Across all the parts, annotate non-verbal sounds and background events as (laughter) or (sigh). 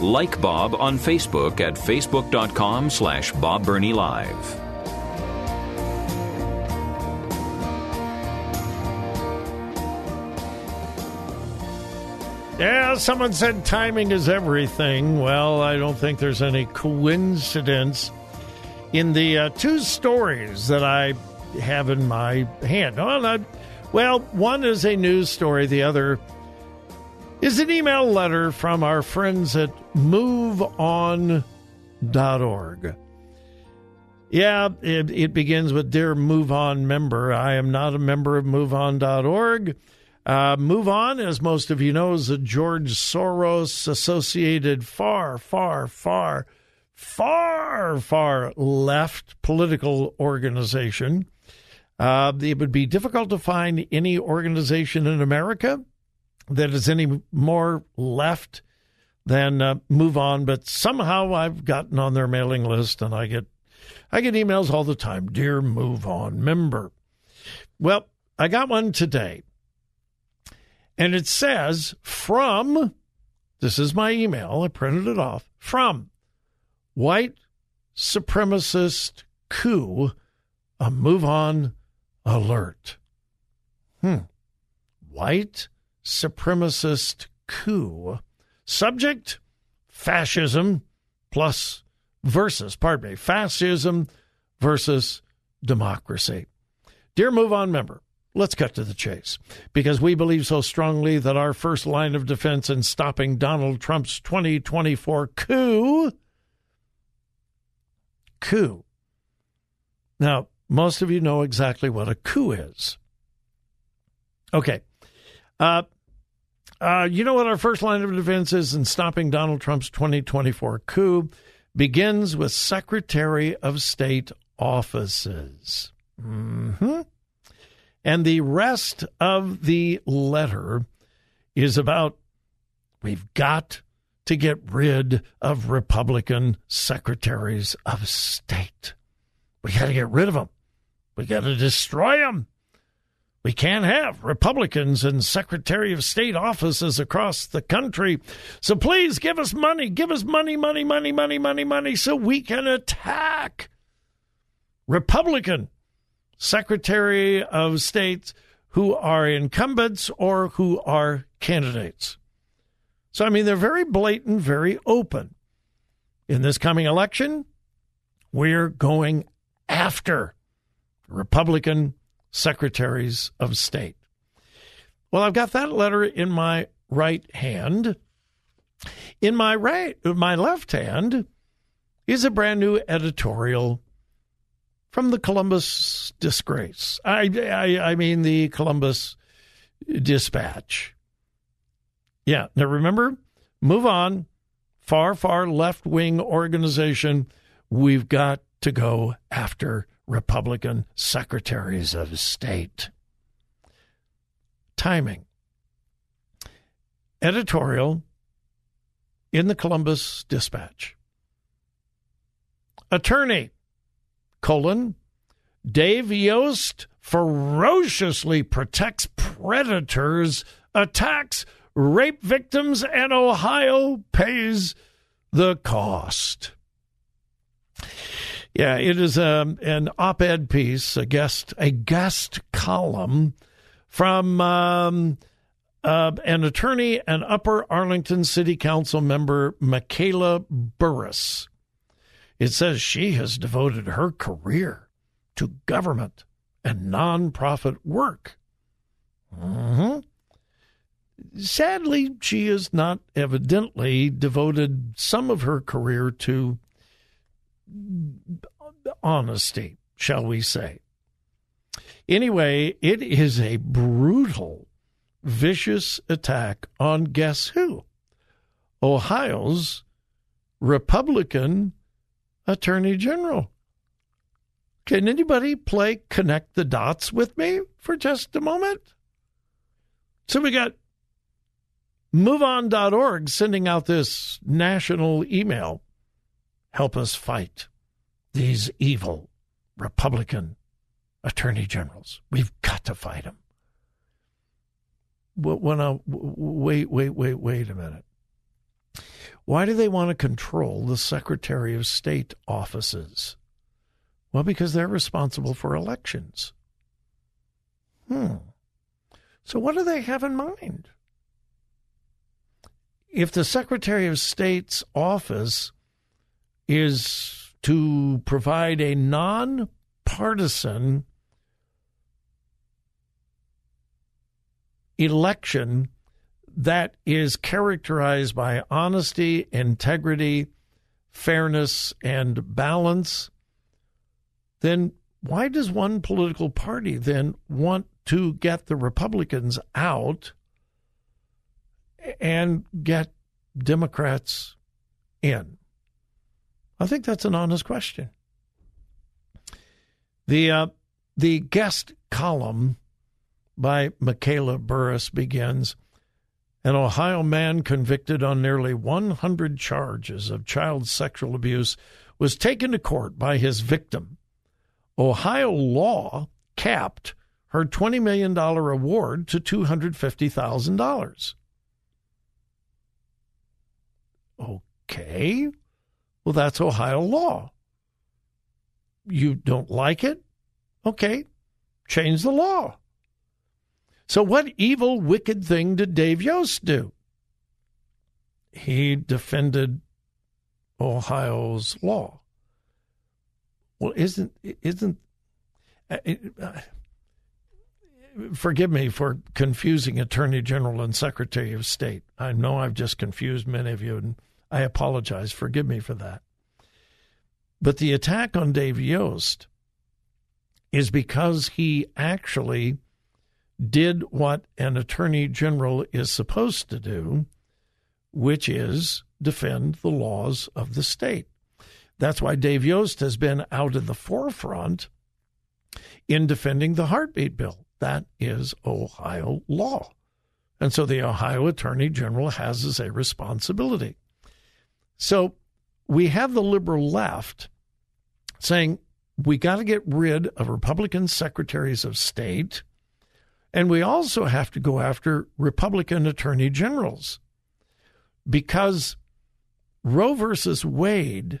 Like Bob on Facebook at facebook.com slash Bob Burney Live. Yeah, someone said timing is everything. Well, I don't think there's any coincidence in the uh, two stories that I have in my hand. Well, well, one is a news story, the other is an email letter from our friends at moveon.org. Yeah, it, it begins with Dear Move On member. I am not a member of moveon.org. Uh, Move On, as most of you know, is a George Soros associated far, far, far, far, far left political organization. Uh, it would be difficult to find any organization in America that is any more left than uh, Move On, but somehow I've gotten on their mailing list and I get I get emails all the time. Dear Move On member. Well, I got one today. And it says from this is my email, I printed it off, from white supremacist coup, a move on alert. Hmm. White supremacist coup. Subject fascism plus versus, pardon me, fascism versus democracy. Dear Move On member, let's cut to the chase because we believe so strongly that our first line of defense in stopping Donald Trump's 2024 coup. Coup. Now, most of you know exactly what a coup is. Okay. Uh, uh, you know what our first line of defense is in stopping Donald Trump's 2024 coup? Begins with Secretary of State offices. Mm-hmm. And the rest of the letter is about we've got to get rid of Republican secretaries of state. We got to get rid of them. We got to destroy them. We can't have Republicans in Secretary of State offices across the country. So please give us money. Give us money, money, money, money, money, money, so we can attack Republican Secretary of States who are incumbents or who are candidates. So, I mean, they're very blatant, very open. In this coming election, we're going after Republican secretaries of state. Well, I've got that letter in my right hand. In my right, my left hand is a brand new editorial from the Columbus Disgrace. I, I, I mean the Columbus Dispatch. Yeah. Now remember, move on. Far, far left wing organization. We've got to go after Republican secretaries of state. Timing. Editorial in the Columbus Dispatch. Attorney, colon, Dave Yost ferociously protects predators, attacks rape victims, and Ohio pays the cost. Yeah, it is um, an op-ed piece, a guest, a guest column from um, uh, an attorney and Upper Arlington City Council member, Michaela Burris. It says she has devoted her career to government and nonprofit work. Mm-hmm. Sadly, she has not evidently devoted some of her career to honesty, shall we say. Anyway, it is a brutal, vicious attack on guess who? Ohio's Republican Attorney General. Can anybody play connect the dots with me for just a moment? So we got MoveOn.org sending out this national email. Help us fight these evil Republican attorney generals. We've got to fight them. When I, wait, wait, wait, wait a minute. Why do they want to control the Secretary of State offices? Well, because they're responsible for elections. Hmm. So, what do they have in mind? If the Secretary of State's office is to provide a nonpartisan election that is characterized by honesty, integrity, fairness, and balance, then why does one political party then want to get the Republicans out and get Democrats in? I think that's an honest question. The uh, the guest column by Michaela Burris begins An Ohio man convicted on nearly 100 charges of child sexual abuse was taken to court by his victim. Ohio law capped her $20 million award to $250,000. Okay. Well, that's Ohio law. You don't like it? Okay. Change the law. So, what evil, wicked thing did Dave Yost do? He defended Ohio's law. Well, isn't isn't uh, uh, forgive me for confusing Attorney General and Secretary of State. I know I've just confused many of you, and I apologize. Forgive me for that. But the attack on Dave Yost is because he actually did what an attorney general is supposed to do, which is defend the laws of the state. That's why Dave Yost has been out in the forefront in defending the heartbeat bill. That is Ohio law. And so the Ohio Attorney General has as a responsibility. So we have the liberal left saying we got to get rid of Republican secretaries of state and we also have to go after Republican attorney generals because Roe versus Wade,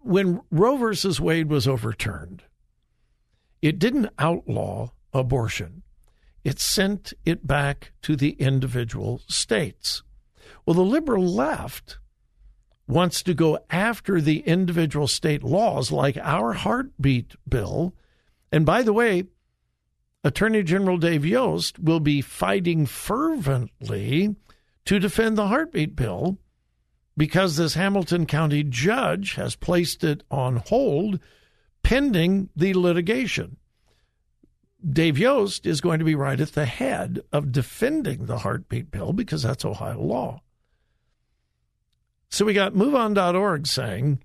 when Roe versus Wade was overturned, it didn't outlaw abortion. It sent it back to the individual states. Well, the liberal left wants to go after the individual state laws like our heartbeat bill. And by the way, Attorney General Dave Yost will be fighting fervently to defend the heartbeat bill because this Hamilton County judge has placed it on hold pending the litigation. Dave Yost is going to be right at the head of defending the heartbeat bill because that's Ohio law. So we got MoveOn.org saying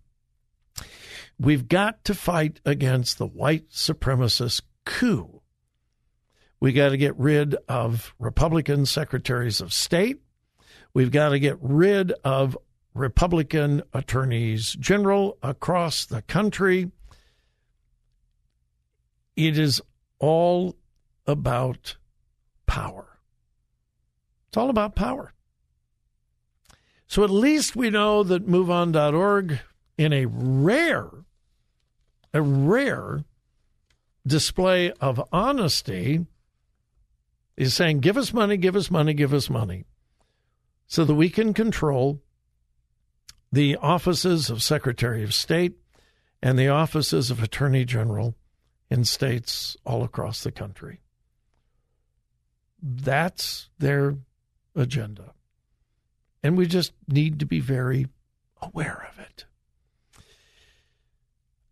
we've got to fight against the white supremacist coup we got to get rid of Republican secretaries of state. We've got to get rid of Republican attorneys general across the country. It is all about power. It's all about power. So at least we know that MoveOn.org, in a rare, a rare display of honesty, is saying, give us money, give us money, give us money, so that we can control the offices of Secretary of State and the offices of Attorney General in states all across the country. That's their agenda. And we just need to be very aware of it.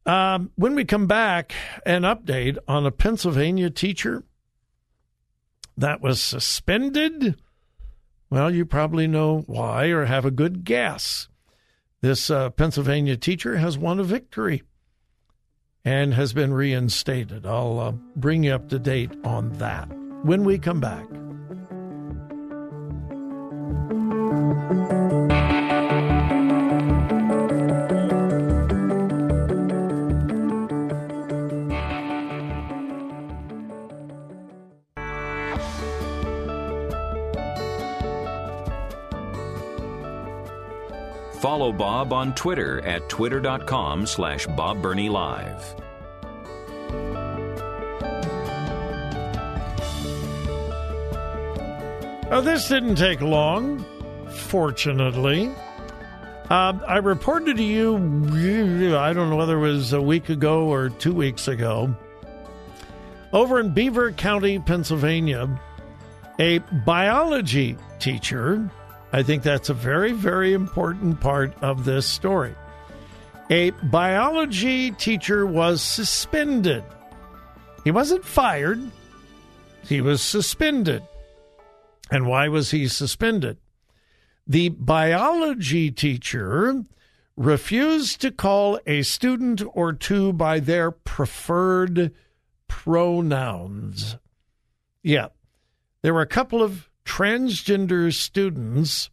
Um, when we come back, an update on a Pennsylvania teacher that was suspended. Well, you probably know why or have a good guess. This uh, Pennsylvania teacher has won a victory and has been reinstated. I'll uh, bring you up to date on that when we come back. Follow Bob on Twitter at twitter.com slash Live. Oh, this didn't take long, fortunately. Uh, I reported to you, I don't know whether it was a week ago or two weeks ago, over in Beaver County, Pennsylvania, a biology teacher I think that's a very, very important part of this story. A biology teacher was suspended. He wasn't fired, he was suspended. And why was he suspended? The biology teacher refused to call a student or two by their preferred pronouns. Yeah, there were a couple of transgender students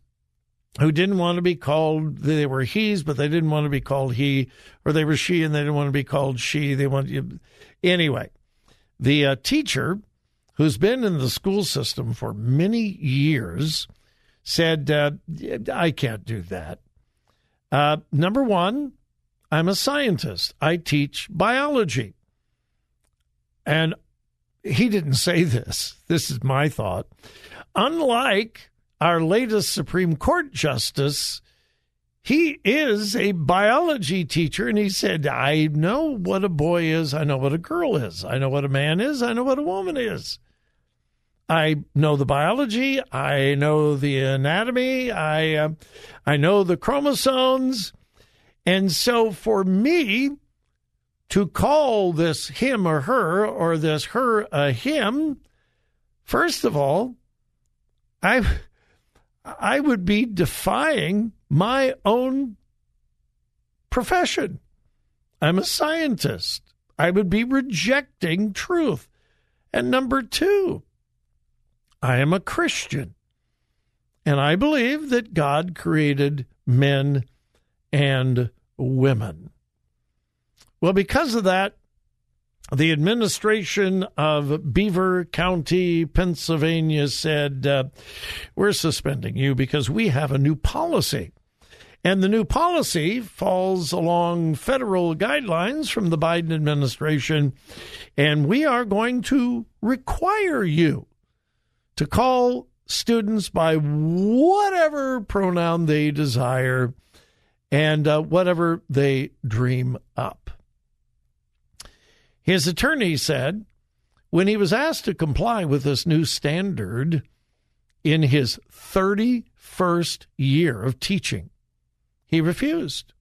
who didn't want to be called they were he's but they didn't want to be called he or they were she and they didn't want to be called she they want you anyway the uh, teacher who's been in the school system for many years said uh, i can't do that. Uh, number one i'm a scientist. I teach biology. And he didn't (laughs) say this. This is my thought. Unlike our latest Supreme Court justice, he is a biology teacher, and he said, I know what a boy is, I know what a girl is, I know what a man is, I know what a woman is. I know the biology, I know the anatomy, I uh, I know the chromosomes. And so for me to call this him or her or this her a him, first of all, I I would be defying my own profession. I'm a scientist. I would be rejecting truth. And number two, I am a Christian. And I believe that God created men and women. Well, because of that, the administration of Beaver County, Pennsylvania said, uh, We're suspending you because we have a new policy. And the new policy falls along federal guidelines from the Biden administration. And we are going to require you to call students by whatever pronoun they desire and uh, whatever they dream up. His attorney said when he was asked to comply with this new standard in his 31st year of teaching, he refused.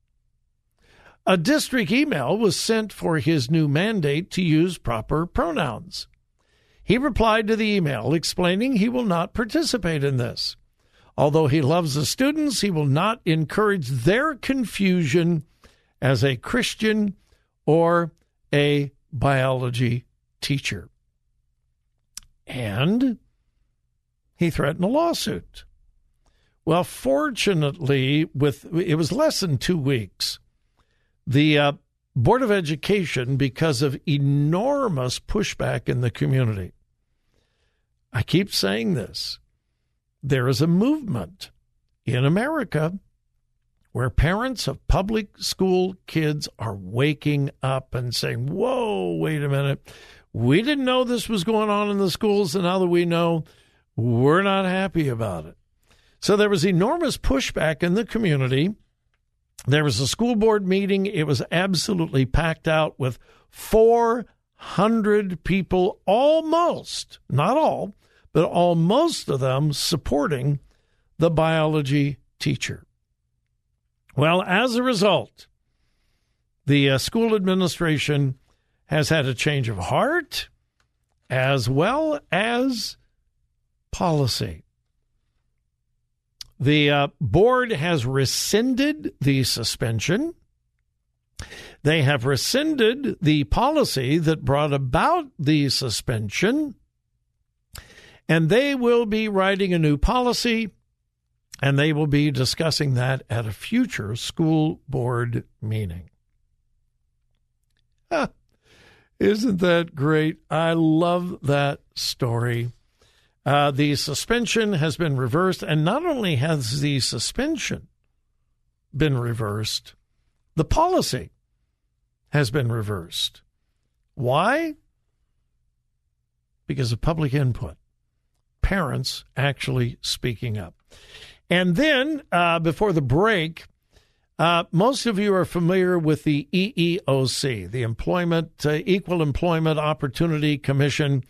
A district email was sent for his new mandate to use proper pronouns. He replied to the email explaining he will not participate in this. Although he loves the students, he will not encourage their confusion as a Christian or a biology teacher. And he threatened a lawsuit. Well, fortunately, with it was less than two weeks, the uh, Board of Education, because of enormous pushback in the community, I keep saying this, there is a movement in America where parents of public school kids are waking up and saying, Whoa, wait a minute. We didn't know this was going on in the schools, and now that we know, we're not happy about it. So there was enormous pushback in the community. There was a school board meeting. It was absolutely packed out with 400 people, almost, not all, but almost of them supporting the biology teacher. Well, as a result, The uh, school administration has had a change of heart as well as policy. The uh, board has rescinded the suspension. They have rescinded the policy that brought about the suspension. And they will be writing a new policy and they will be discussing that at a future school board meeting. Ah, isn't that great? I love that story. Uh, the suspension has been reversed, and not only has the suspension been reversed, the policy has been reversed. Why? Because of public input, parents actually speaking up. And then, uh, before the break, uh, most of you are familiar with the EEOC, the Employment uh, Equal Employment Opportunity Commission,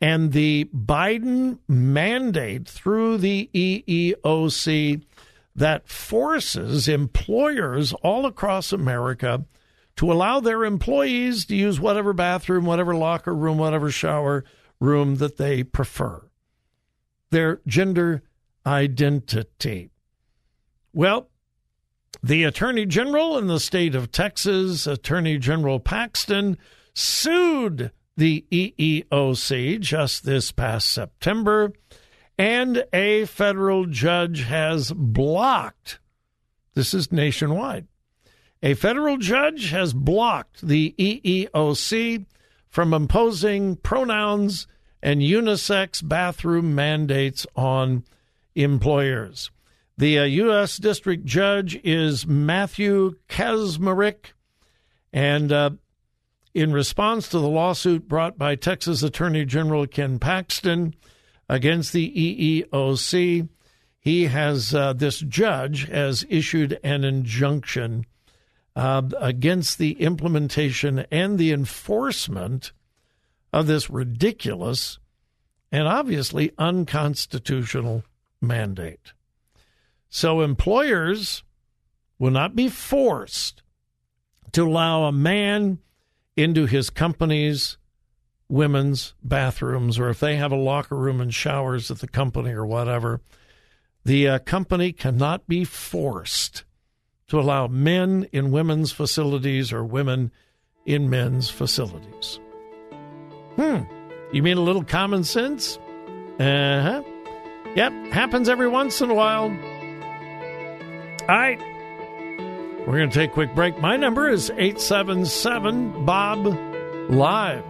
and the Biden mandate through the EEOC that forces employers all across America to allow their employees to use whatever bathroom, whatever locker room, whatever shower room that they prefer. Their gender identity. Well, the Attorney General in the state of Texas, Attorney General Paxton, sued the EEOC just this past September, and a federal judge has blocked. This is nationwide. A federal judge has blocked the EEOC from imposing pronouns and unisex bathroom mandates on employers. The uh, U.S. District Judge is Matthew Kacsmaryk, and uh, in response to the lawsuit brought by Texas Attorney General Ken Paxton against the EEOC, he has uh, this judge has issued an injunction uh, against the implementation and the enforcement of this ridiculous and obviously unconstitutional mandate. So employers will not be forced to allow a man into his company's women's bathrooms, or if they have a locker room and showers at the company or whatever, the uh, company cannot be forced to allow men in women's facilities or women in men's facilities. Hmm. You mean a little common sense? Uh huh. Yep, happens every once in a while. All right. We're going to take a quick break. My number is 877 Bob Live.